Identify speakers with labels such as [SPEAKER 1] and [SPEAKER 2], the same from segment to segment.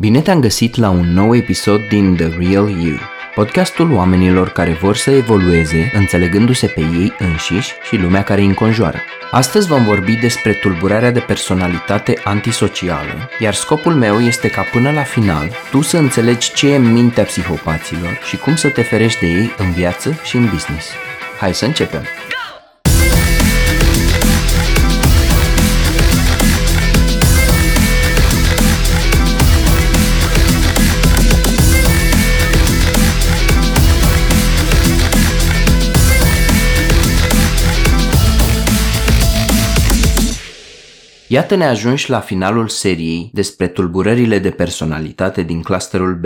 [SPEAKER 1] Bine te-am găsit la un nou episod din The Real You, podcastul oamenilor care vor să evolueze înțelegându-se pe ei înșiși și lumea care îi înconjoară. Astăzi vom vorbi despre tulburarea de personalitate antisocială, iar scopul meu este ca până la final tu să înțelegi ce e în mintea psihopaților și cum să te ferești de ei în viață și în business. Hai să începem! Iată ne ajungi la finalul seriei despre tulburările de personalitate din clusterul B.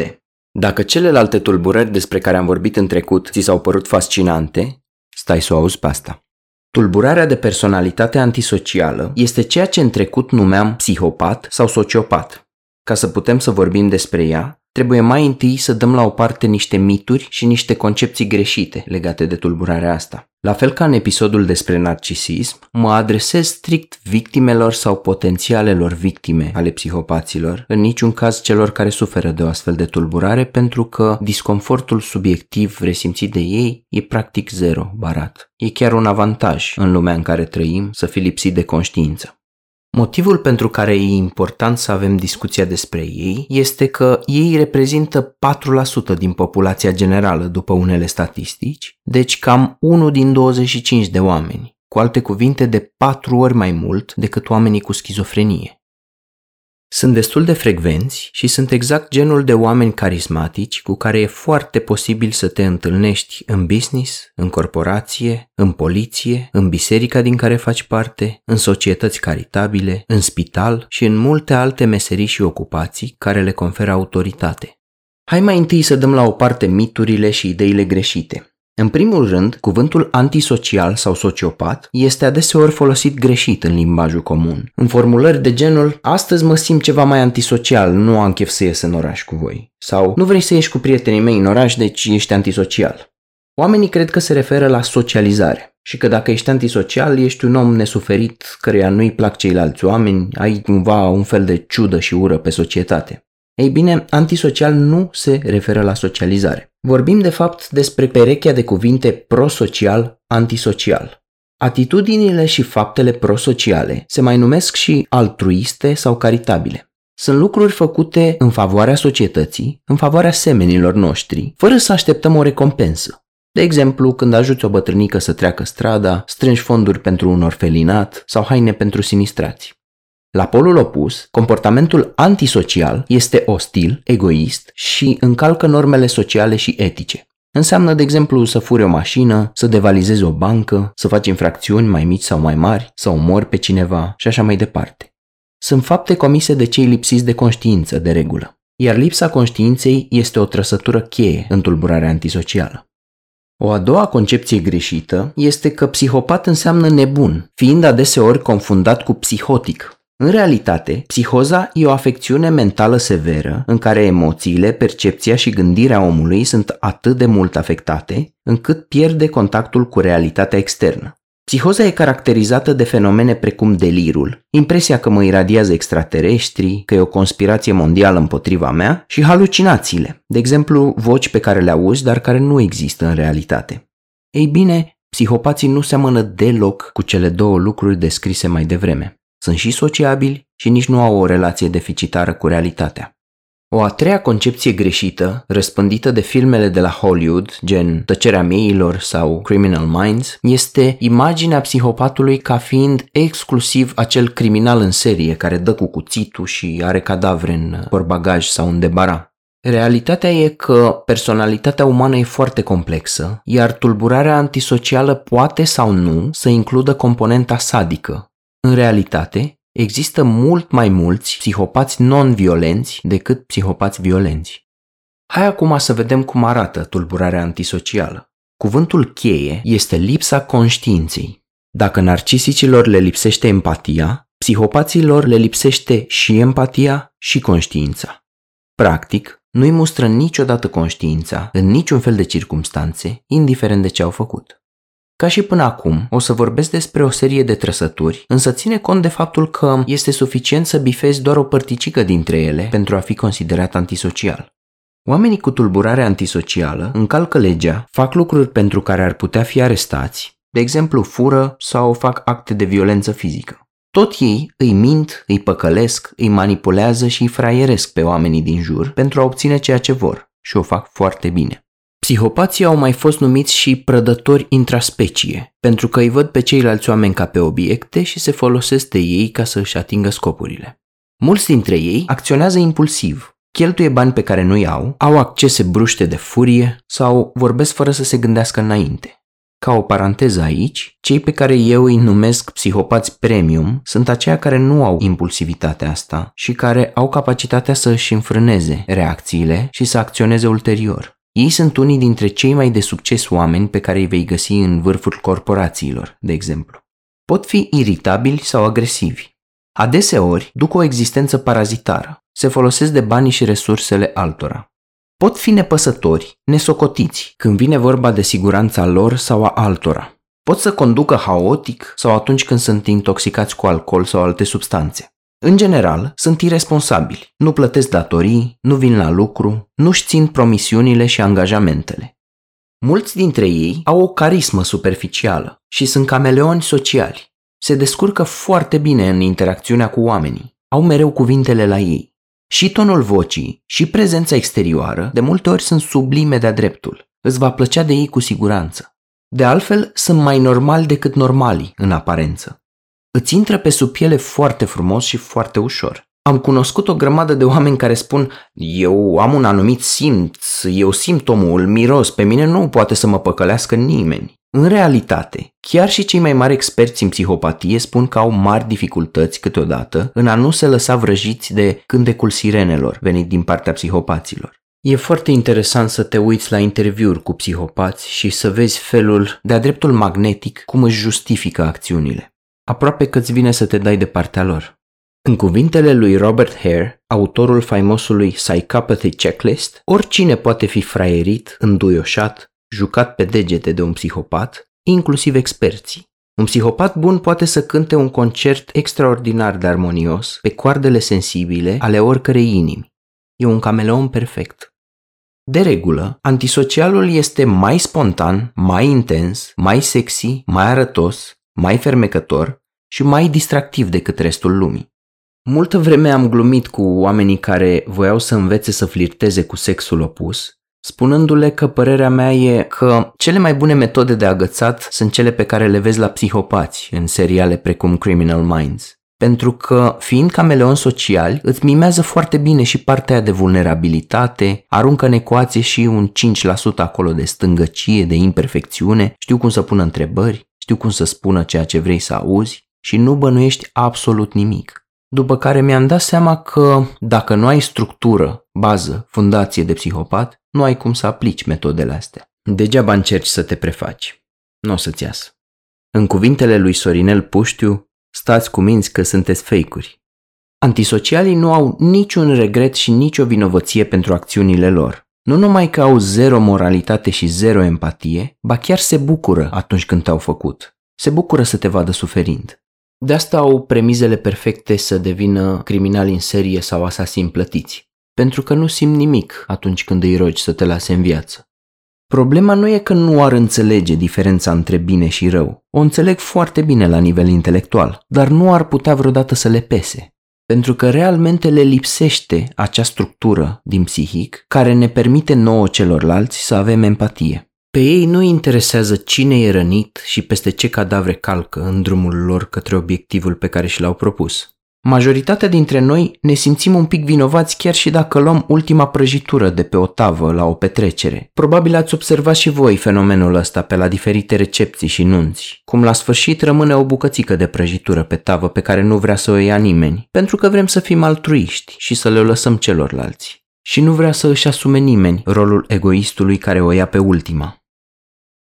[SPEAKER 1] Dacă celelalte tulburări despre care am vorbit în trecut ți s-au părut fascinante, stai să o auzi pe asta. Tulburarea de personalitate antisocială este ceea ce în trecut numeam psihopat sau sociopat. Ca să putem să vorbim despre ea, trebuie mai întâi să dăm la o parte niște mituri și niște concepții greșite legate de tulburarea asta. La fel ca în episodul despre narcisism, mă adresez strict victimelor sau potențialelor victime ale psihopaților, în niciun caz celor care suferă de o astfel de tulburare, pentru că disconfortul subiectiv resimțit de ei e practic zero barat. E chiar un avantaj în lumea în care trăim să fi lipsit de conștiință. Motivul pentru care e important să avem discuția despre ei este că ei reprezintă 4% din populația generală după unele statistici, deci cam 1 din 25 de oameni, cu alte cuvinte de 4 ori mai mult decât oamenii cu schizofrenie. Sunt destul de frecvenți și sunt exact genul de oameni carismatici cu care e foarte posibil să te întâlnești în business, în corporație, în poliție, în biserica din care faci parte, în societăți caritabile, în spital și în multe alte meserii și ocupații care le conferă autoritate. Hai mai întâi să dăm la o parte miturile și ideile greșite. În primul rând, cuvântul antisocial sau sociopat este adeseori folosit greșit în limbajul comun. În formulări de genul, astăzi mă simt ceva mai antisocial, nu am chef să ies în oraș cu voi. Sau, nu vrei să ieși cu prietenii mei în oraș, deci ești antisocial. Oamenii cred că se referă la socializare și că dacă ești antisocial, ești un om nesuferit, căreia nu-i plac ceilalți oameni, ai cumva un fel de ciudă și ură pe societate. Ei bine, antisocial nu se referă la socializare. Vorbim de fapt despre perechea de cuvinte prosocial, antisocial. Atitudinile și faptele prosociale se mai numesc și altruiste sau caritabile. Sunt lucruri făcute în favoarea societății, în favoarea semenilor noștri, fără să așteptăm o recompensă. De exemplu, când ajuți o bătrânică să treacă strada, strângi fonduri pentru un orfelinat sau haine pentru sinistrați. La polul opus, comportamentul antisocial este ostil, egoist și încalcă normele sociale și etice. Înseamnă, de exemplu, să furi o mașină, să devalizezi o bancă, să faci infracțiuni mai mici sau mai mari, să omori pe cineva și așa mai departe. Sunt fapte comise de cei lipsiți de conștiință, de regulă. Iar lipsa conștiinței este o trăsătură cheie în tulburarea antisocială. O a doua concepție greșită este că psihopat înseamnă nebun, fiind adeseori confundat cu psihotic, în realitate, psihoza e o afecțiune mentală severă în care emoțiile, percepția și gândirea omului sunt atât de mult afectate încât pierde contactul cu realitatea externă. Psihoza e caracterizată de fenomene precum delirul, impresia că mă iradiază extraterestri, că e o conspirație mondială împotriva mea și halucinațiile, de exemplu voci pe care le auzi, dar care nu există în realitate. Ei bine, psihopații nu seamănă deloc cu cele două lucruri descrise mai devreme sunt și sociabili și nici nu au o relație deficitară cu realitatea. O a treia concepție greșită, răspândită de filmele de la Hollywood, gen Tăcerea miilor sau Criminal Minds, este imaginea psihopatului ca fiind exclusiv acel criminal în serie care dă cu cuțitul și are cadavre în porbagaj sau în debara. Realitatea e că personalitatea umană e foarte complexă, iar tulburarea antisocială poate sau nu să includă componenta sadică, în realitate, există mult mai mulți psihopați non-violenți decât psihopați violenți. Hai acum să vedem cum arată tulburarea antisocială. Cuvântul cheie este lipsa conștiinței. Dacă narcisicilor le lipsește empatia, psihopaților le lipsește și empatia și conștiința. Practic, nu-i mustră niciodată conștiința, în niciun fel de circumstanțe, indiferent de ce au făcut. Ca și până acum, o să vorbesc despre o serie de trăsături, însă ține cont de faptul că este suficient să bifezi doar o părticică dintre ele pentru a fi considerat antisocial. Oamenii cu tulburare antisocială încalcă legea, fac lucruri pentru care ar putea fi arestați, de exemplu fură sau fac acte de violență fizică. Tot ei îi mint, îi păcălesc, îi manipulează și îi fraieresc pe oamenii din jur pentru a obține ceea ce vor și o fac foarte bine. Psihopații au mai fost numiți și prădători intraspecie, pentru că îi văd pe ceilalți oameni ca pe obiecte și se folosesc de ei ca să își atingă scopurile. Mulți dintre ei acționează impulsiv, cheltuie bani pe care nu-i au, au accese bruște de furie sau vorbesc fără să se gândească înainte. Ca o paranteză aici, cei pe care eu îi numesc psihopați premium sunt aceia care nu au impulsivitatea asta și care au capacitatea să își înfrâneze reacțiile și să acționeze ulterior. Ei sunt unii dintre cei mai de succes oameni pe care îi vei găsi în vârful corporațiilor, de exemplu. Pot fi iritabili sau agresivi. Adeseori duc o existență parazitară. Se folosesc de banii și resursele altora. Pot fi nepăsători, nesocotiți, când vine vorba de siguranța lor sau a altora. Pot să conducă haotic sau atunci când sunt intoxicați cu alcool sau alte substanțe. În general, sunt irresponsabili, nu plătesc datorii, nu vin la lucru, nu-și țin promisiunile și angajamentele. Mulți dintre ei au o carismă superficială și sunt cameleoni sociali. Se descurcă foarte bine în interacțiunea cu oamenii, au mereu cuvintele la ei. Și tonul vocii, și prezența exterioară, de multe ori sunt sublime de-a dreptul. Îți va plăcea de ei cu siguranță. De altfel, sunt mai normali decât normali în aparență. Îți intră pe sub piele foarte frumos și foarte ușor. Am cunoscut o grămadă de oameni care spun Eu am un anumit simț, eu simt omul, miros, pe mine nu poate să mă păcălească nimeni. În realitate, chiar și cei mai mari experți în psihopatie spun că au mari dificultăți câteodată în a nu se lăsa vrăjiți de cântecul sirenelor venit din partea psihopaților. E foarte interesant să te uiți la interviuri cu psihopați și să vezi felul de-a dreptul magnetic cum își justifică acțiunile. Aproape că îți vine să te dai de partea lor. În cuvintele lui Robert Hare, autorul faimosului Psychopathy Checklist, oricine poate fi fraierit, înduioșat, jucat pe degete de un psihopat, inclusiv experții. Un psihopat bun poate să cânte un concert extraordinar de armonios pe coardele sensibile ale oricărei inimi. E un cameleon perfect. De regulă, antisocialul este mai spontan, mai intens, mai sexy, mai arătos, mai fermecător și mai distractiv decât restul lumii. Multă vreme am glumit cu oamenii care voiau să învețe să flirteze cu sexul opus spunându-le că părerea mea e că cele mai bune metode de agățat sunt cele pe care le vezi la psihopați în seriale precum Criminal Minds. Pentru că, fiind cameleon sociali, îți mimează foarte bine și partea de vulnerabilitate, aruncă în ecuație și un 5% acolo de stângăcie, de imperfecțiune, știu cum să pună întrebări, știu cum să spună ceea ce vrei să auzi și nu bănuiești absolut nimic. După care mi-am dat seama că dacă nu ai structură, bază, fundație de psihopat, nu ai cum să aplici metodele astea. Degeaba încerci să te prefaci. Nu o să-ți iasă. În cuvintele lui Sorinel Puștiu, stați cu minți că sunteți fake-uri. Antisocialii nu au niciun regret și nicio vinovăție pentru acțiunile lor. Nu numai că au zero moralitate și zero empatie, ba chiar se bucură atunci când te-au făcut. Se bucură să te vadă suferind. De asta au premizele perfecte să devină criminali în serie sau asasini plătiți. Pentru că nu simt nimic atunci când îi rogi să te lase în viață. Problema nu e că nu ar înțelege diferența între bine și rău. O înțeleg foarte bine la nivel intelectual, dar nu ar putea vreodată să le pese. Pentru că realmente le lipsește acea structură din psihic care ne permite nouă celorlalți să avem empatie. Pe ei nu interesează cine e rănit și peste ce cadavre calcă în drumul lor către obiectivul pe care și l-au propus. Majoritatea dintre noi ne simțim un pic vinovați chiar și dacă luăm ultima prăjitură de pe o tavă la o petrecere. Probabil ați observat și voi fenomenul ăsta pe la diferite recepții și nunți, cum la sfârșit rămâne o bucățică de prăjitură pe tavă pe care nu vrea să o ia nimeni, pentru că vrem să fim altruiști și să le lăsăm celorlalți. Și nu vrea să își asume nimeni rolul egoistului care o ia pe ultima.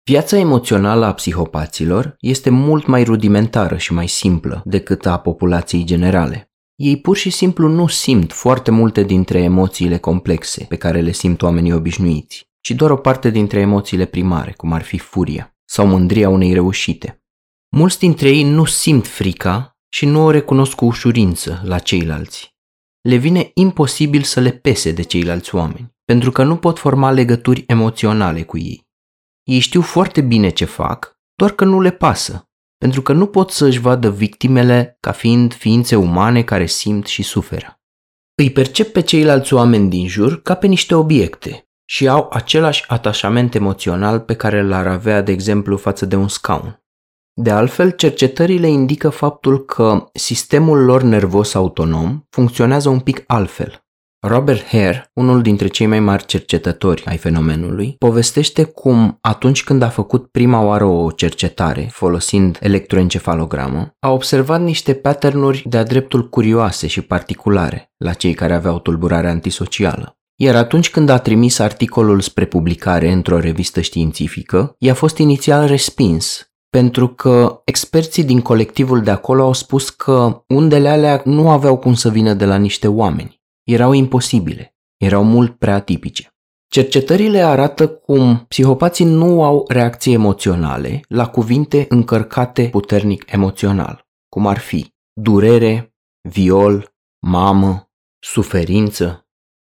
[SPEAKER 1] Viața emoțională a psihopaților este mult mai rudimentară și mai simplă decât a populației generale. Ei pur și simplu nu simt foarte multe dintre emoțiile complexe pe care le simt oamenii obișnuiți, ci doar o parte dintre emoțiile primare, cum ar fi furia. sau mândria unei reușite. Mulți dintre ei nu simt frica și nu o recunosc cu ușurință la ceilalți. Le vine imposibil să le pese de ceilalți oameni, pentru că nu pot forma legături emoționale cu ei. Ei știu foarte bine ce fac, doar că nu le pasă, pentru că nu pot să își vadă victimele ca fiind ființe umane care simt și suferă. Îi percep pe ceilalți oameni din jur ca pe niște obiecte și au același atașament emoțional pe care l-ar avea, de exemplu, față de un scaun. De altfel, cercetările indică faptul că sistemul lor nervos autonom funcționează un pic altfel. Robert Hare, unul dintre cei mai mari cercetători ai fenomenului, povestește cum atunci când a făcut prima oară o cercetare folosind electroencefalogramă, a observat niște patternuri de-a dreptul curioase și particulare la cei care aveau tulburare antisocială. Iar atunci când a trimis articolul spre publicare într-o revistă științifică, i-a fost inițial respins, pentru că experții din colectivul de acolo au spus că undele alea nu aveau cum să vină de la niște oameni erau imposibile, erau mult prea tipice. Cercetările arată cum psihopații nu au reacții emoționale la cuvinte încărcate puternic emoțional, cum ar fi durere, viol, mamă, suferință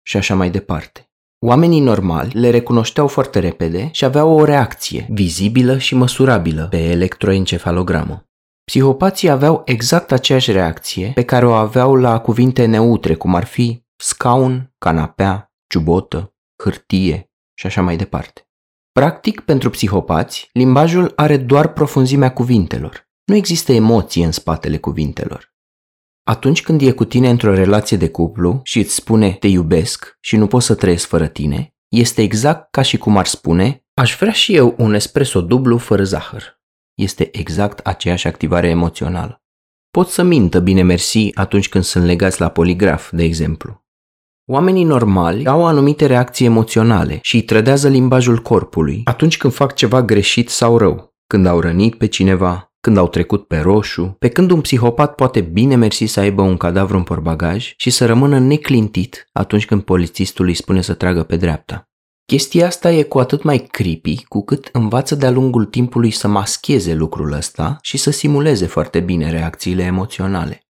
[SPEAKER 1] și așa mai departe. Oamenii normali le recunoșteau foarte repede și aveau o reacție vizibilă și măsurabilă pe electroencefalogramă. Psihopații aveau exact aceeași reacție pe care o aveau la cuvinte neutre, cum ar fi scaun, canapea, ciubotă, hârtie și așa mai departe. Practic, pentru psihopați, limbajul are doar profunzimea cuvintelor. Nu există emoție în spatele cuvintelor. Atunci când e cu tine într-o relație de cuplu și îți spune te iubesc și nu pot să trăiesc fără tine, este exact ca și cum ar spune aș vrea și eu un espresso dublu fără zahăr este exact aceeași activare emoțională. Pot să mintă bine mersi atunci când sunt legați la poligraf, de exemplu. Oamenii normali au anumite reacții emoționale și îi trădează limbajul corpului atunci când fac ceva greșit sau rău, când au rănit pe cineva, când au trecut pe roșu, pe când un psihopat poate bine mersi să aibă un cadavru în porbagaj și să rămână neclintit atunci când polițistul îi spune să tragă pe dreapta. Chestia asta e cu atât mai creepy cu cât învață de-a lungul timpului să mascheze lucrul ăsta și să simuleze foarte bine reacțiile emoționale.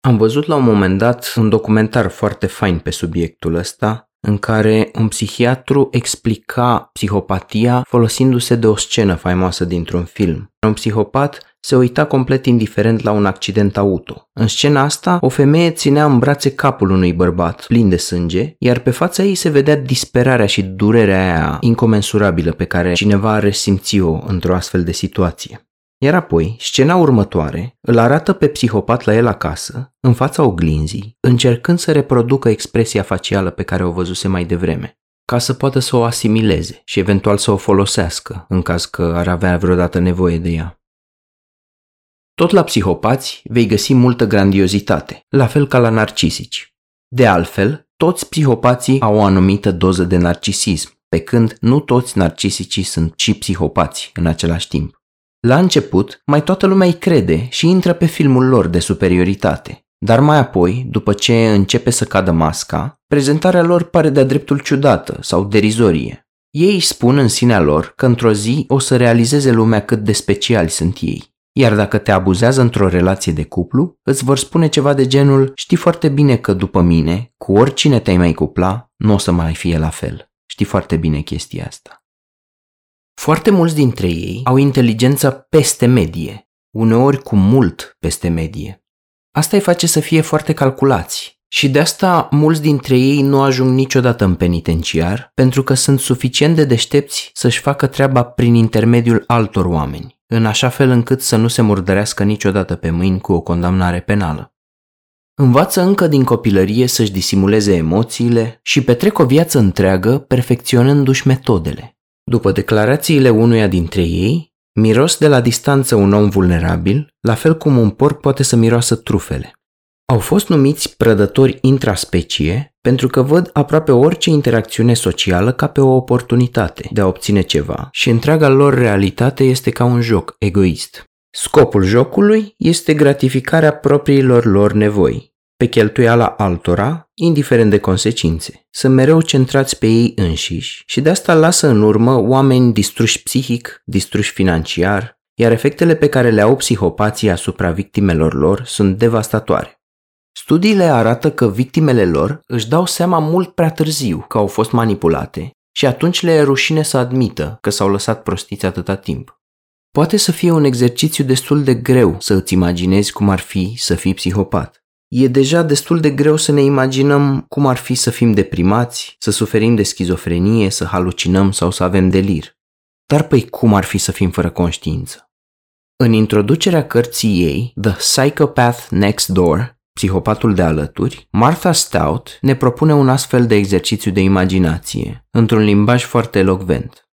[SPEAKER 1] Am văzut la un moment dat un documentar foarte fain pe subiectul ăsta, în care un psihiatru explica psihopatia folosindu-se de o scenă faimoasă dintr-un film. Un psihopat se uita complet indiferent la un accident auto. În scena asta, o femeie ținea în brațe capul unui bărbat plin de sânge, iar pe fața ei se vedea disperarea și durerea aia incomensurabilă pe care cineva ar resimți-o într-o astfel de situație. Iar apoi, scena următoare îl arată pe psihopat la el acasă, în fața oglinzii, încercând să reproducă expresia facială pe care o văzuse mai devreme, ca să poată să o asimileze și eventual să o folosească în caz că ar avea vreodată nevoie de ea. Tot la psihopați vei găsi multă grandiozitate, la fel ca la narcisici. De altfel, toți psihopații au o anumită doză de narcisism, pe când nu toți narcisicii sunt și psihopați în același timp. La început, mai toată lumea îi crede și intră pe filmul lor de superioritate. Dar mai apoi, după ce începe să cadă masca, prezentarea lor pare de-a dreptul ciudată sau derizorie. Ei își spun în sinea lor că într-o zi o să realizeze lumea cât de speciali sunt ei. Iar dacă te abuzează într-o relație de cuplu, îți vor spune ceva de genul Știi foarte bine că după mine, cu oricine te-ai mai cupla, nu o să mai fie la fel. Știi foarte bine chestia asta. Foarte mulți dintre ei au inteligență peste medie, uneori cu mult peste medie. Asta îi face să fie foarte calculați și de asta mulți dintre ei nu ajung niciodată în penitenciar pentru că sunt suficient de deștepți să-și facă treaba prin intermediul altor oameni, în așa fel încât să nu se murdărească niciodată pe mâini cu o condamnare penală. Învață încă din copilărie să-și disimuleze emoțiile și petrec o viață întreagă perfecționându-și metodele. După declarațiile unuia dintre ei, miros de la distanță un om vulnerabil, la fel cum un porc poate să miroasă trufele. Au fost numiți prădători intraspecie pentru că văd aproape orice interacțiune socială ca pe o oportunitate de a obține ceva și întreaga lor realitate este ca un joc egoist. Scopul jocului este gratificarea propriilor lor nevoi. pe cheltuiala altora, indiferent de consecințe. Sunt mereu centrați pe ei înșiși și de asta lasă în urmă oameni distruși psihic, distruși financiar, iar efectele pe care le au psihopații asupra victimelor lor sunt devastatoare. Studiile arată că victimele lor își dau seama mult prea târziu că au fost manipulate și atunci le e rușine să admită că s-au lăsat prostiți atâta timp. Poate să fie un exercițiu destul de greu să îți imaginezi cum ar fi să fii psihopat. E deja destul de greu să ne imaginăm cum ar fi să fim deprimați, să suferim de schizofrenie, să halucinăm sau să avem delir. Dar păi cum ar fi să fim fără conștiință? În introducerea cărții ei, The Psychopath Next Door, Psihopatul de alături, Martha Stout ne propune un astfel de exercițiu de imaginație, într-un limbaj foarte elocvent.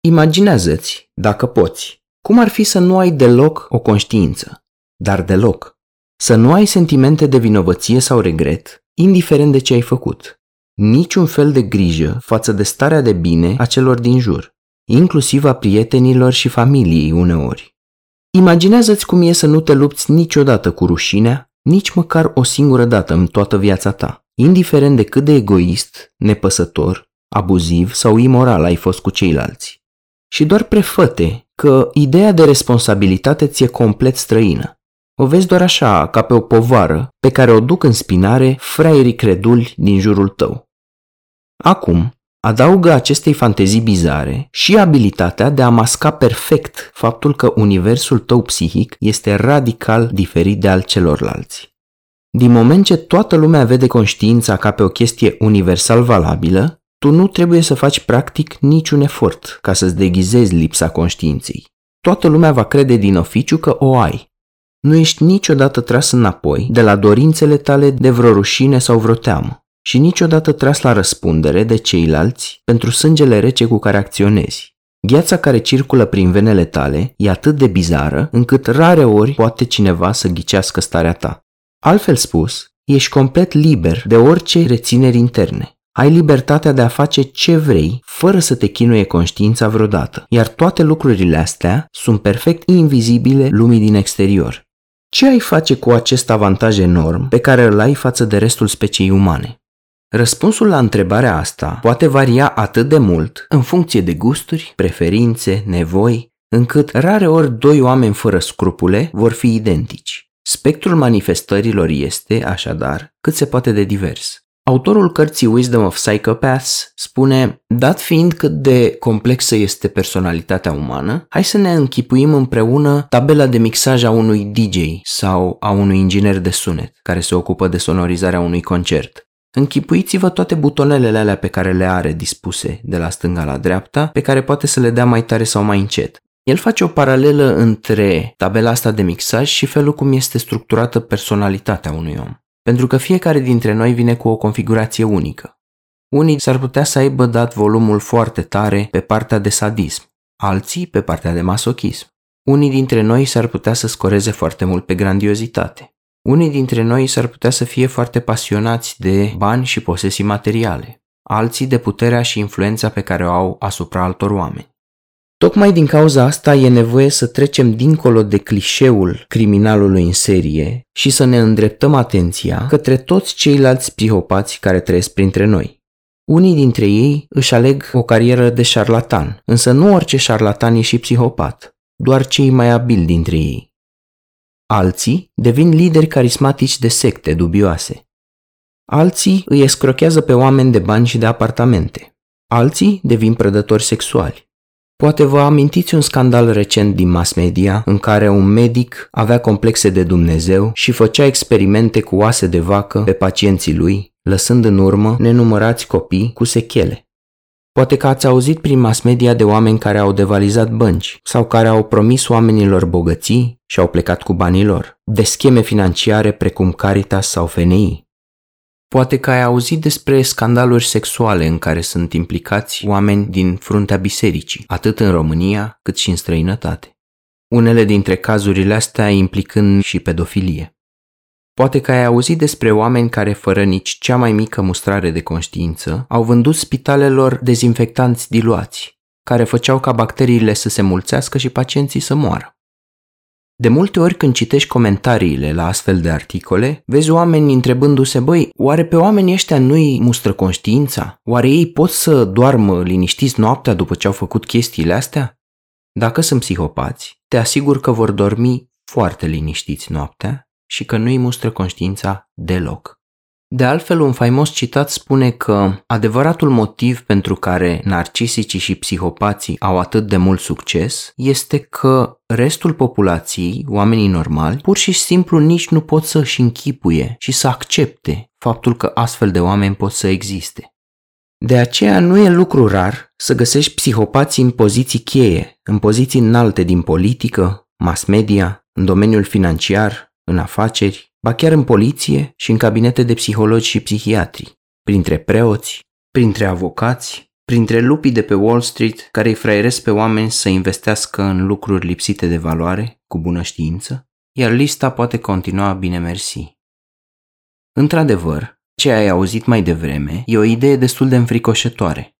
[SPEAKER 1] Imaginează-ți, dacă poți, cum ar fi să nu ai deloc o conștiință, dar deloc. Să nu ai sentimente de vinovăție sau regret, indiferent de ce ai făcut. Niciun fel de grijă față de starea de bine a celor din jur, inclusiv a prietenilor și familiei uneori. Imaginează-ți cum e să nu te lupți niciodată cu rușinea, nici măcar o singură dată în toată viața ta, indiferent de cât de egoist, nepăsător, abuziv sau imoral ai fost cu ceilalți. Și doar prefăte că ideea de responsabilitate ți-e complet străină. O vezi doar așa, ca pe o povară pe care o duc în spinare fraierii creduli din jurul tău. Acum, adaugă acestei fantezii bizare și abilitatea de a masca perfect faptul că universul tău psihic este radical diferit de al celorlalți. Din moment ce toată lumea vede conștiința ca pe o chestie universal valabilă, tu nu trebuie să faci practic niciun efort ca să-ți deghizezi lipsa conștiinței. Toată lumea va crede din oficiu că o ai. Nu ești niciodată tras înapoi de la dorințele tale de vreo rușine sau vreo teamă și niciodată tras la răspundere de ceilalți pentru sângele rece cu care acționezi. Gheața care circulă prin venele tale e atât de bizară încât rare ori poate cineva să ghicească starea ta. Altfel spus, ești complet liber de orice rețineri interne. Ai libertatea de a face ce vrei, fără să te chinuie conștiința vreodată, iar toate lucrurile astea sunt perfect invizibile lumii din exterior. Ce ai face cu acest avantaj enorm pe care îl ai față de restul speciei umane? Răspunsul la întrebarea asta poate varia atât de mult în funcție de gusturi, preferințe, nevoi, încât rare ori doi oameni fără scrupule vor fi identici. Spectrul manifestărilor este, așadar, cât se poate de divers. Autorul cărții Wisdom of Psychopaths spune, dat fiind cât de complexă este personalitatea umană, hai să ne închipuim împreună tabela de mixaj a unui DJ sau a unui inginer de sunet care se ocupă de sonorizarea unui concert. Închipuiți-vă toate butonelele alea pe care le are dispuse de la stânga la dreapta, pe care poate să le dea mai tare sau mai încet. El face o paralelă între tabela asta de mixaj și felul cum este structurată personalitatea unui om. Pentru că fiecare dintre noi vine cu o configurație unică. Unii s-ar putea să aibă dat volumul foarte tare pe partea de sadism, alții pe partea de masochism. Unii dintre noi s-ar putea să scoreze foarte mult pe grandiozitate. Unii dintre noi s-ar putea să fie foarte pasionați de bani și posesii materiale, alții de puterea și influența pe care o au asupra altor oameni. Tocmai din cauza asta e nevoie să trecem dincolo de clișeul criminalului în serie și să ne îndreptăm atenția către toți ceilalți psihopați care trăiesc printre noi. Unii dintre ei își aleg o carieră de șarlatan, însă nu orice șarlatan e și psihopat, doar cei mai abili dintre ei. Alții devin lideri carismatici de secte dubioase. Alții îi escrochează pe oameni de bani și de apartamente. Alții devin prădători sexuali. Poate vă amintiți un scandal recent din mass media în care un medic avea complexe de Dumnezeu și făcea experimente cu oase de vacă pe pacienții lui, lăsând în urmă nenumărați copii cu sechele. Poate că ați auzit prin mass media de oameni care au devalizat bănci sau care au promis oamenilor bogății și au plecat cu banii lor, de scheme financiare precum Caritas sau FNI. Poate că ai auzit despre scandaluri sexuale în care sunt implicați oameni din fruntea bisericii, atât în România cât și în străinătate. Unele dintre cazurile astea implicând și pedofilie. Poate că ai auzit despre oameni care, fără nici cea mai mică mustrare de conștiință, au vândut spitalelor dezinfectanți diluați, care făceau ca bacteriile să se mulțească și pacienții să moară. De multe ori când citești comentariile la astfel de articole, vezi oameni întrebându-se, băi, oare pe oamenii ăștia nu-i mustră conștiința? Oare ei pot să doarmă liniștiți noaptea după ce au făcut chestiile astea? Dacă sunt psihopați, te asigur că vor dormi foarte liniștiți noaptea și că nu-i mustră conștiința deloc. De altfel, un faimos citat spune că adevăratul motiv pentru care narcisicii și psihopații au atât de mult succes este că restul populației, oamenii normali, pur și simplu nici nu pot să-și închipuie și să accepte faptul că astfel de oameni pot să existe. De aceea nu e lucru rar să găsești psihopații în poziții cheie, în poziții înalte din politică, mass media, în domeniul financiar, în afaceri, ba chiar în poliție și în cabinete de psihologi și psihiatri, printre preoți, printre avocați, printre lupii de pe Wall Street care îi fraieresc pe oameni să investească în lucruri lipsite de valoare, cu bună știință, iar lista poate continua bine mersi. Într-adevăr, ce ai auzit mai devreme e o idee destul de înfricoșătoare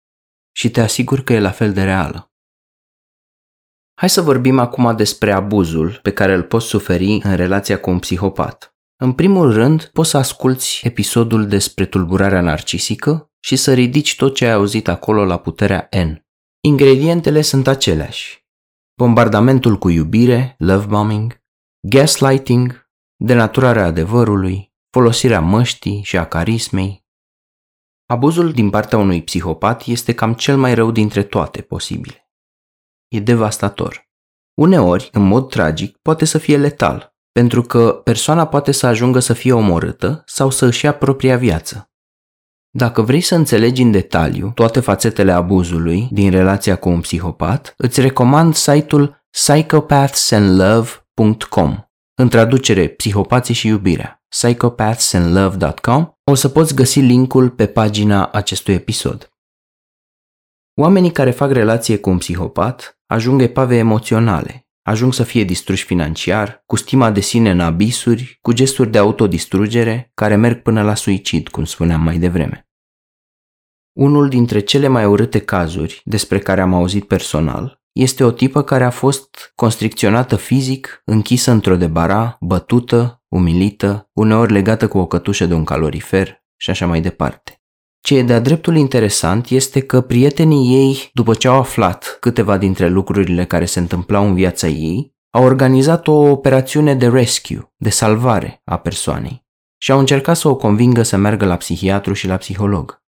[SPEAKER 1] și te asigur că e la fel de reală. Hai să vorbim acum despre abuzul pe care îl poți suferi în relația cu un psihopat. În primul rând, poți să asculți episodul despre tulburarea narcisică și să ridici tot ce ai auzit acolo la puterea N. Ingredientele sunt aceleași. Bombardamentul cu iubire, love bombing, gaslighting, denaturarea adevărului, folosirea măștii și a carismei. Abuzul din partea unui psihopat este cam cel mai rău dintre toate posibile. E devastator. Uneori, în mod tragic, poate să fie letal, pentru că persoana poate să ajungă să fie omorâtă sau să își ia propria viață. Dacă vrei să înțelegi în detaliu toate fațetele abuzului din relația cu un psihopat, îți recomand site-ul psychopathsandlove.com în traducere Psihopații și iubirea, psychopathsandlove.com, o să poți găsi linkul pe pagina acestui episod. Oamenii care fac relație cu un psihopat ajung epave emoționale, ajung să fie distruși financiar, cu stima de sine în abisuri, cu gesturi de autodistrugere care merg până la suicid, cum spuneam mai devreme. Unul dintre cele mai urâte cazuri despre care am auzit personal este o tipă care a fost constricționată fizic, închisă într-o debara, bătută, umilită, uneori legată cu o cătușă de un calorifer și așa mai departe. Ce e de-a dreptul interesant este că prietenii ei, după ce au aflat câteva dintre lucrurile care se întâmplau în viața ei, au organizat o operațiune de rescue, de salvare a persoanei și au încercat să o convingă să meargă la psihiatru și la psiholog.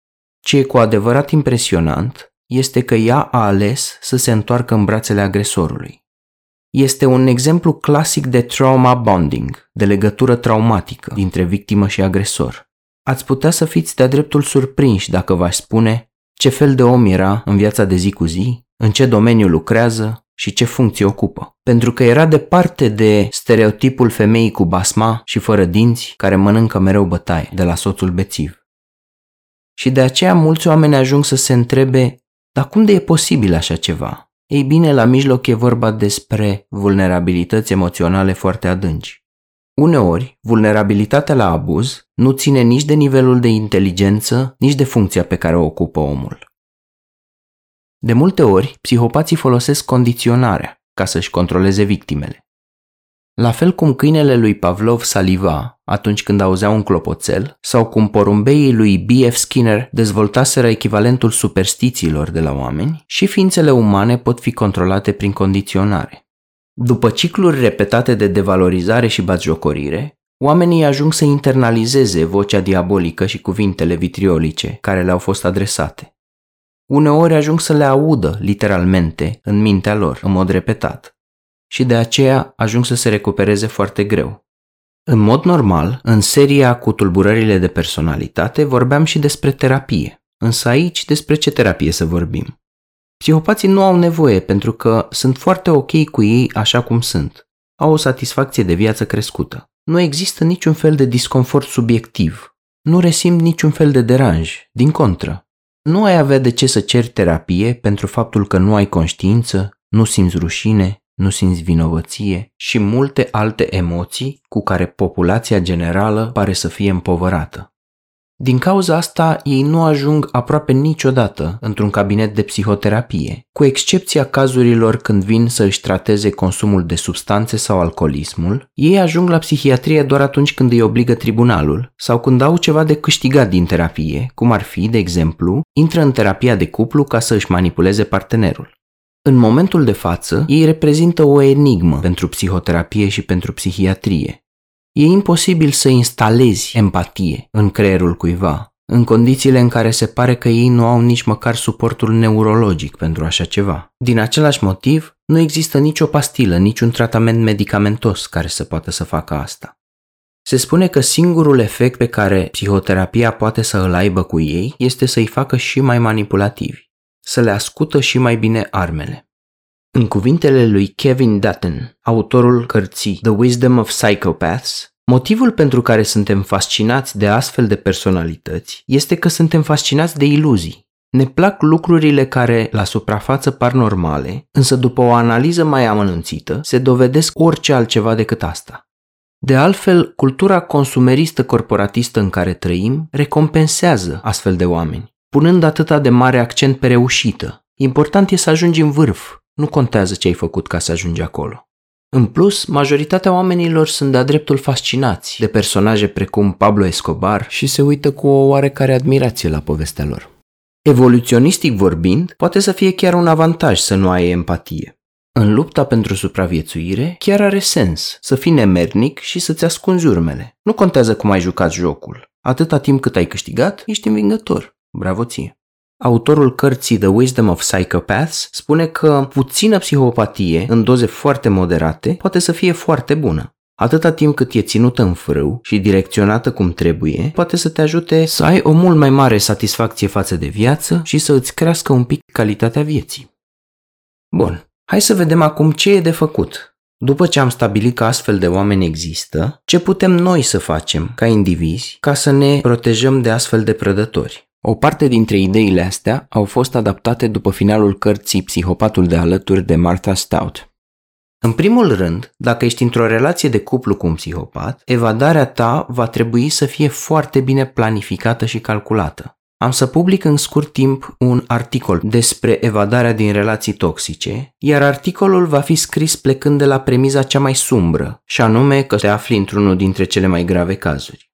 [SPEAKER 1] Ce e cu adevărat impresionant este că ea a ales să se întoarcă în brațele agresorului. Este un exemplu clasic de trauma bonding, de legătură traumatică dintre victimă și agresor ați putea să fiți de-a dreptul surprinși dacă v-aș spune ce fel de om era în viața de zi cu zi, în ce domeniu lucrează și ce funcție ocupă. Pentru că era departe de stereotipul femeii cu basma și fără dinți care mănâncă mereu bătaie de la soțul bețiv. Și de aceea mulți oameni ajung să se întrebe, dar cum de e posibil așa ceva? Ei bine, la mijloc e vorba despre vulnerabilități emoționale foarte adânci. Uneori, vulnerabilitatea la abuz nu ține nici de nivelul de inteligență, nici de funcția pe care o ocupă omul. De multe ori, psihopații folosesc condiționarea ca să-și controleze victimele. La fel cum câinele lui Pavlov saliva atunci când auzea un clopoțel, sau cum porumbeii lui B.F. Skinner dezvoltaseră echivalentul superstițiilor de la oameni, și ființele umane pot fi controlate prin condiționare. După cicluri repetate de devalorizare și batjocorire, oamenii ajung să internalizeze vocea diabolică și cuvintele vitriolice care le-au fost adresate. Uneori ajung să le audă literalmente în mintea lor, în mod repetat, și de aceea ajung să se recupereze foarte greu. În mod normal, în seria cu tulburările de personalitate vorbeam și despre terapie, însă aici despre ce terapie să vorbim? Psihopații nu au nevoie pentru că sunt foarte ok cu ei așa cum sunt. Au o satisfacție de viață crescută. Nu există niciun fel de disconfort subiectiv. Nu resimt niciun fel de deranj, din contră. Nu ai avea de ce să ceri terapie pentru faptul că nu ai conștiință, nu simți rușine, nu simți vinovăție și multe alte emoții cu care populația generală pare să fie împovărată. Din cauza asta, ei nu ajung aproape niciodată într-un cabinet de psihoterapie, cu excepția cazurilor când vin să își trateze consumul de substanțe sau alcoolismul, ei ajung la psihiatrie doar atunci când îi obligă tribunalul sau când au ceva de câștigat din terapie, cum ar fi, de exemplu, intră în terapia de cuplu ca să își manipuleze partenerul. În momentul de față, ei reprezintă o enigmă pentru psihoterapie și pentru psihiatrie. E imposibil să instalezi empatie în creierul cuiva, în condițiile în care se pare că ei nu au nici măcar suportul neurologic pentru așa ceva. Din același motiv, nu există nicio pastilă, niciun tratament medicamentos care să poată să facă asta. Se spune că singurul efect pe care psihoterapia poate să îl aibă cu ei este să-i facă și mai manipulativi, să le ascută și mai bine armele. În cuvintele lui Kevin Dutton, autorul cărții The Wisdom of Psychopaths, motivul pentru care suntem fascinați de astfel de personalități este că suntem fascinați de iluzii. Ne plac lucrurile care, la suprafață, par normale, însă după o analiză mai amănunțită, se dovedesc orice altceva decât asta. De altfel, cultura consumeristă corporatistă în care trăim recompensează astfel de oameni, punând atâta de mare accent pe reușită. Important e să ajungi în vârf, nu contează ce ai făcut ca să ajungi acolo. În plus, majoritatea oamenilor sunt de-a dreptul fascinați de personaje precum Pablo Escobar și se uită cu o oarecare admirație la povestea lor. Evoluționistic vorbind, poate să fie chiar un avantaj să nu ai empatie. În lupta pentru supraviețuire, chiar are sens să fii nemernic și să-ți ascunzi urmele. Nu contează cum ai jucat jocul. Atâta timp cât ai câștigat, ești învingător. Bravo ție! Autorul cărții The Wisdom of Psychopaths spune că puțină psihopatie, în doze foarte moderate, poate să fie foarte bună. Atâta timp cât e ținută în frâu și direcționată cum trebuie, poate să te ajute să ai o mult mai mare satisfacție față de viață și să îți crească un pic calitatea vieții. Bun, hai să vedem acum ce e de făcut. După ce am stabilit că astfel de oameni există, ce putem noi să facem ca indivizi ca să ne protejăm de astfel de prădători? O parte dintre ideile astea au fost adaptate după finalul cărții Psihopatul de alături de Martha Stout. În primul rând, dacă ești într-o relație de cuplu cu un psihopat, evadarea ta va trebui să fie foarte bine planificată și calculată. Am să public în scurt timp un articol despre evadarea din relații toxice, iar articolul va fi scris plecând de la premiza cea mai sumbră, și anume că te afli într-unul dintre cele mai grave cazuri.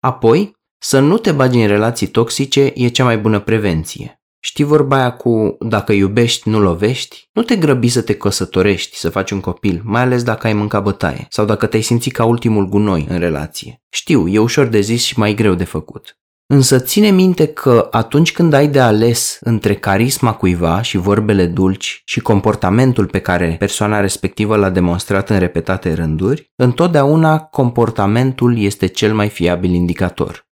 [SPEAKER 1] Apoi, să nu te bagi în relații toxice e cea mai bună prevenție. Știi vorba aia cu dacă iubești, nu lovești? Nu te grăbi să te căsătorești, să faci un copil, mai ales dacă ai mâncat bătaie sau dacă te-ai simțit ca ultimul gunoi în relație. Știu, e ușor de zis și mai greu de făcut. Însă ține minte că atunci când ai de ales între carisma cuiva și vorbele dulci și comportamentul pe care persoana respectivă l-a demonstrat în repetate rânduri, întotdeauna comportamentul este cel mai fiabil indicator.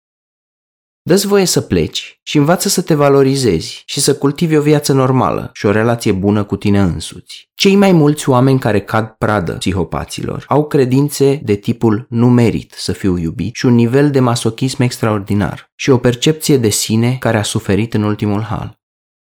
[SPEAKER 1] Dă-ți voie să pleci și învață să te valorizezi și să cultivi o viață normală și o relație bună cu tine însuți. Cei mai mulți oameni care cad pradă psihopaților au credințe de tipul nu merit să fiu iubit și un nivel de masochism extraordinar și o percepție de sine care a suferit în ultimul hal.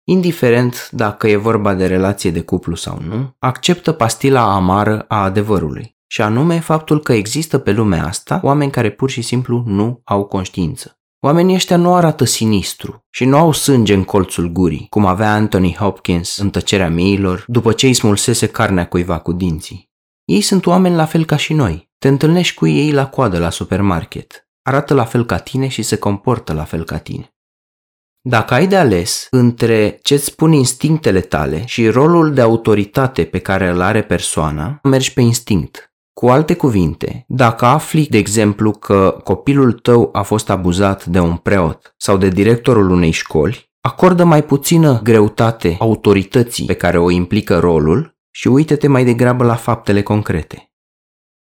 [SPEAKER 1] Indiferent dacă e vorba de relație de cuplu sau nu, acceptă pastila amară a adevărului, și anume faptul că există pe lumea asta oameni care pur și simplu nu au conștiință. Oamenii ăștia nu arată sinistru și nu au sânge în colțul gurii, cum avea Anthony Hopkins în tăcerea miilor după ce îi smulsese carnea cuiva cu dinții. Ei sunt oameni la fel ca și noi. Te întâlnești cu ei la coadă la supermarket. Arată la fel ca tine și se comportă la fel ca tine. Dacă ai de ales între ce-ți spun instinctele tale și rolul de autoritate pe care îl are persoana, mergi pe instinct. Cu alte cuvinte, dacă afli, de exemplu, că copilul tău a fost abuzat de un preot sau de directorul unei școli, acordă mai puțină greutate autorității pe care o implică rolul și uite-te mai degrabă la faptele concrete.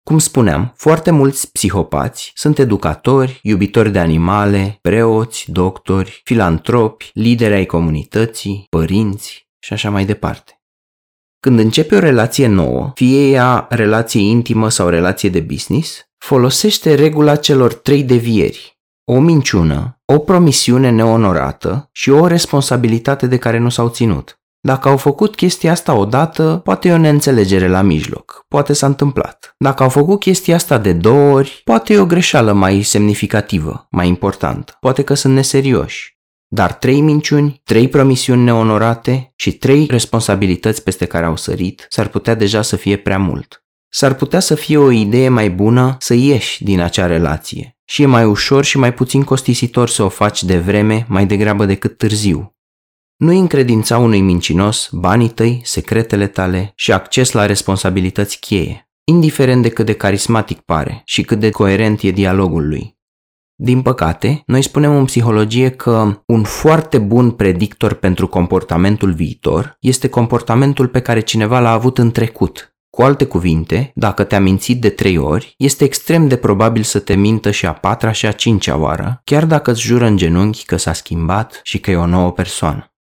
[SPEAKER 1] Cum spuneam, foarte mulți psihopați sunt educatori, iubitori de animale, preoți, doctori, filantropi, lideri ai comunității, părinți și așa mai departe. Când începe o relație nouă, fie ea relație intimă sau relație de business, folosește regula celor trei devieri. O minciună, o promisiune neonorată și o responsabilitate de care nu s-au ținut. Dacă au făcut chestia asta odată, poate e o neînțelegere la mijloc. Poate s-a întâmplat. Dacă au făcut chestia asta de două ori, poate e o greșeală mai semnificativă, mai importantă. Poate că sunt neserioși. Dar trei minciuni, trei promisiuni neonorate și trei responsabilități peste care au sărit s-ar putea deja să fie prea mult. S-ar putea să fie o idee mai bună să ieși din acea relație și e mai ușor și mai puțin costisitor să o faci de vreme mai degrabă decât târziu. Nu încredința unui mincinos banii tăi, secretele tale și acces la responsabilități cheie, indiferent de cât de carismatic pare și cât de coerent e dialogul lui. Din păcate, noi spunem în psihologie că un foarte bun predictor pentru comportamentul viitor este comportamentul pe care cineva l-a avut în trecut. Cu alte cuvinte, dacă te-a mințit de trei ori, este extrem de probabil să te mintă și a patra și a cincea oară, chiar dacă îți jură în genunchi că s-a schimbat și că e o nouă persoană.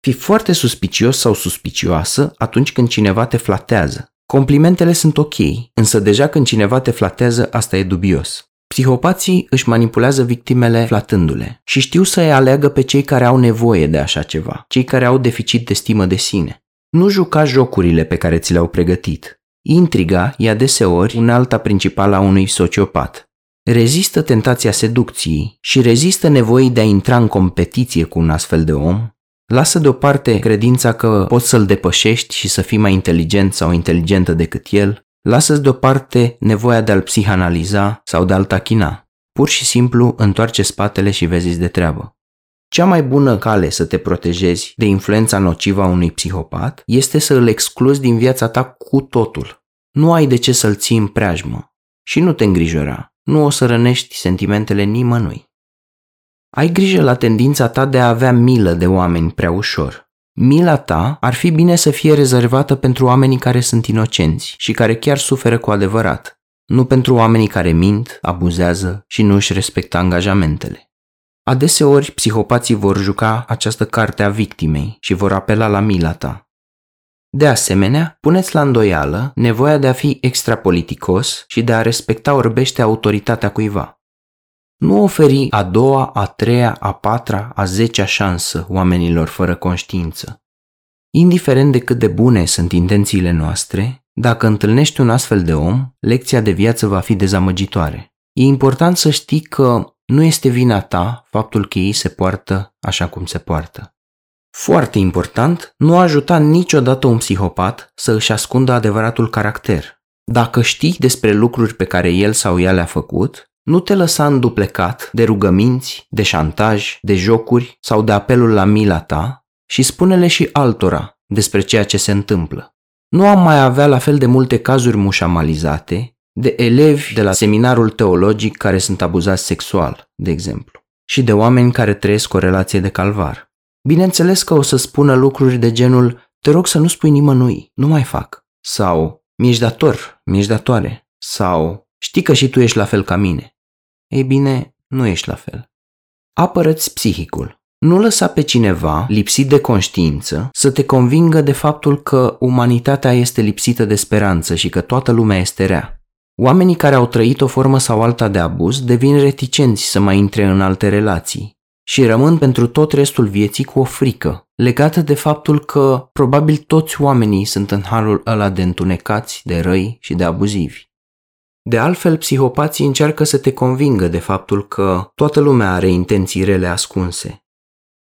[SPEAKER 1] Fii foarte suspicios sau suspicioasă atunci când cineva te flatează. Complimentele sunt ok, însă deja când cineva te flatează, asta e dubios. Psihopații își manipulează victimele flatându-le și știu să îi aleagă pe cei care au nevoie de așa ceva, cei care au deficit de stimă de sine. Nu juca jocurile pe care ți le-au pregătit. Intriga e adeseori unealta principală a unui sociopat. Rezistă tentația seducției și rezistă nevoii de a intra în competiție cu un astfel de om Lasă deoparte credința că poți să-l depășești și să fii mai inteligent sau inteligentă decât el. Lasă-ți deoparte nevoia de a-l psihanaliza sau de a-l tachina. Pur și simplu întoarce spatele și vezi de treabă. Cea mai bună cale să te protejezi de influența nocivă a unui psihopat este să îl excluzi din viața ta cu totul. Nu ai de ce să-l ții în preajmă și nu te îngrijora. Nu o să rănești sentimentele nimănui. Ai grijă la tendința ta de a avea milă de oameni prea ușor. Mila ta ar fi bine să fie rezervată pentru oamenii care sunt inocenți și care chiar suferă cu adevărat, nu pentru oamenii care mint, abuzează și nu își respectă angajamentele. Adeseori, psihopații vor juca această carte a victimei și vor apela la mila ta. De asemenea, puneți la îndoială nevoia de a fi extrapoliticos și de a respecta orbește autoritatea cuiva. Nu oferi a doua, a treia, a patra, a zecea șansă oamenilor fără conștiință. Indiferent de cât de bune sunt intențiile noastre, dacă întâlnești un astfel de om, lecția de viață va fi dezamăgitoare. E important să știi că nu este vina ta faptul că ei se poartă așa cum se poartă. Foarte important, nu ajuta niciodată un psihopat să își ascundă adevăratul caracter. Dacă știi despre lucruri pe care el sau ea le-a făcut, nu te lăsa înduplecat de rugăminți, de șantaj, de jocuri sau de apelul la mila ta și spune-le și altora despre ceea ce se întâmplă. Nu am mai avea la fel de multe cazuri mușamalizate de elevi de la seminarul teologic care sunt abuzați sexual, de exemplu, și de oameni care trăiesc o relație de calvar. Bineînțeles că o să spună lucruri de genul te rog să nu spui nimănui, nu mai fac, sau mi-ești dator, mi-ești datoare, sau știi că și tu ești la fel ca mine. Ei bine, nu ești la fel. Apărăți psihicul. Nu lăsa pe cineva, lipsit de conștiință, să te convingă de faptul că umanitatea este lipsită de speranță și că toată lumea este rea. Oamenii care au trăit o formă sau alta de abuz devin reticenți să mai intre în alte relații și rămân pentru tot restul vieții cu o frică, legată de faptul că probabil toți oamenii sunt în halul ăla de întunecați, de răi și de abuzivi. De altfel, psihopații încearcă să te convingă de faptul că toată lumea are intenții rele ascunse.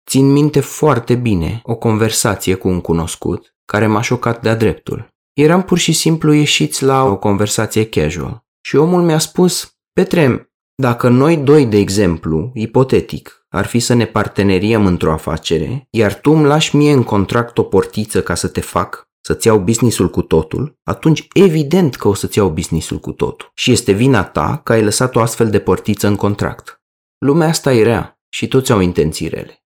[SPEAKER 1] Țin minte foarte bine o conversație cu un cunoscut care m-a șocat de-a dreptul. Eram pur și simplu ieșiți la o conversație casual și omul mi-a spus, Petre, dacă noi doi, de exemplu, ipotetic, ar fi să ne parteneriem într-o afacere, iar tu îmi lași mie în contract o portiță ca să te fac, să-ți iau businessul cu totul, atunci evident că o să-ți iau businessul cu totul. Și este vina ta că ai lăsat o astfel de portiță în contract. Lumea asta e rea și toți au intenții rele.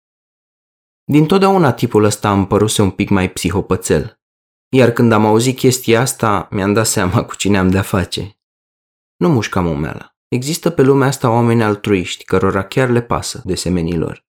[SPEAKER 1] Din totdeauna tipul ăsta îmi păruse un pic mai psihopățel. Iar când am auzit chestia asta, mi-am dat seama cu cine am de-a face. Nu mușcam umeala. Există pe lumea asta oameni altruiști, cărora chiar le pasă de semenilor.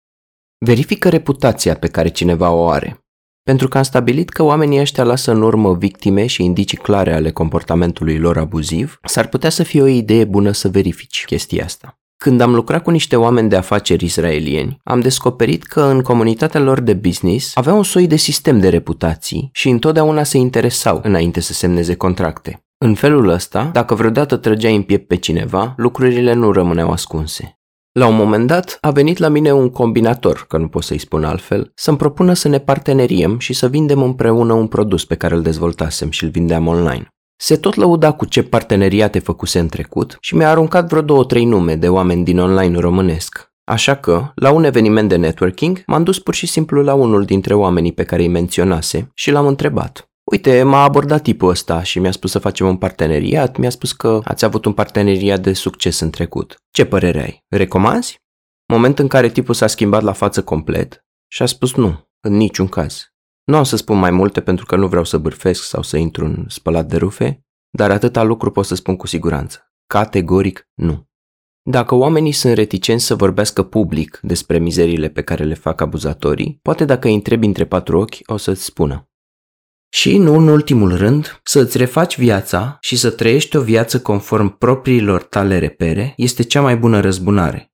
[SPEAKER 1] Verifică reputația pe care cineva o are. Pentru că am stabilit că oamenii ăștia lasă în urmă victime și indicii clare ale comportamentului lor abuziv, s-ar putea să fie o idee bună să verifici chestia asta. Când am lucrat cu niște oameni de afaceri israelieni, am descoperit că în comunitatea lor de business aveau un soi de sistem de reputații și întotdeauna se interesau înainte să semneze contracte. În felul ăsta, dacă vreodată trăgeai în piept pe cineva, lucrurile nu rămâneau ascunse. La un moment dat a venit la mine un combinator, că nu pot să-i spun altfel, să-mi propună să ne parteneriem și să vindem împreună un produs pe care îl dezvoltasem și îl vindeam online. Se tot lăuda cu ce parteneriate făcuse în trecut și mi-a aruncat vreo două-trei nume de oameni din online românesc. Așa că, la un eveniment de networking, m-am dus pur și simplu la unul dintre oamenii pe care îi menționase și l-am întrebat. Uite, m-a abordat tipul ăsta și mi-a spus să facem un parteneriat, mi-a spus că ați avut un parteneriat de succes în trecut. Ce părere ai? Recomanzi? Moment în care tipul s-a schimbat la față complet și a spus nu, în niciun caz. Nu am să spun mai multe pentru că nu vreau să bârfesc sau să intru în spălat de rufe, dar atâta lucru pot să spun cu siguranță. Categoric nu. Dacă oamenii sunt reticenți să vorbească public despre mizerile pe care le fac abuzatorii, poate dacă îi întrebi între patru ochi, o să-ți spună. Și, nu în ultimul rând, să îți refaci viața și să trăiești o viață conform propriilor tale repere este cea mai bună răzbunare.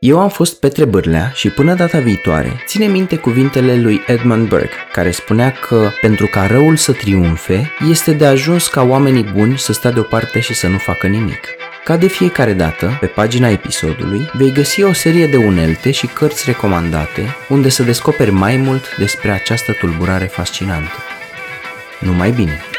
[SPEAKER 1] Eu am fost Petre Bârlea și până data viitoare, ține minte cuvintele lui Edmund Burke, care spunea că pentru ca răul să triumfe, este de ajuns ca oamenii buni să stea deoparte și să nu facă nimic. Ca de fiecare dată, pe pagina episodului, vei găsi o serie de unelte și cărți recomandate unde să descoperi mai mult despre această tulburare fascinantă. Numai bine!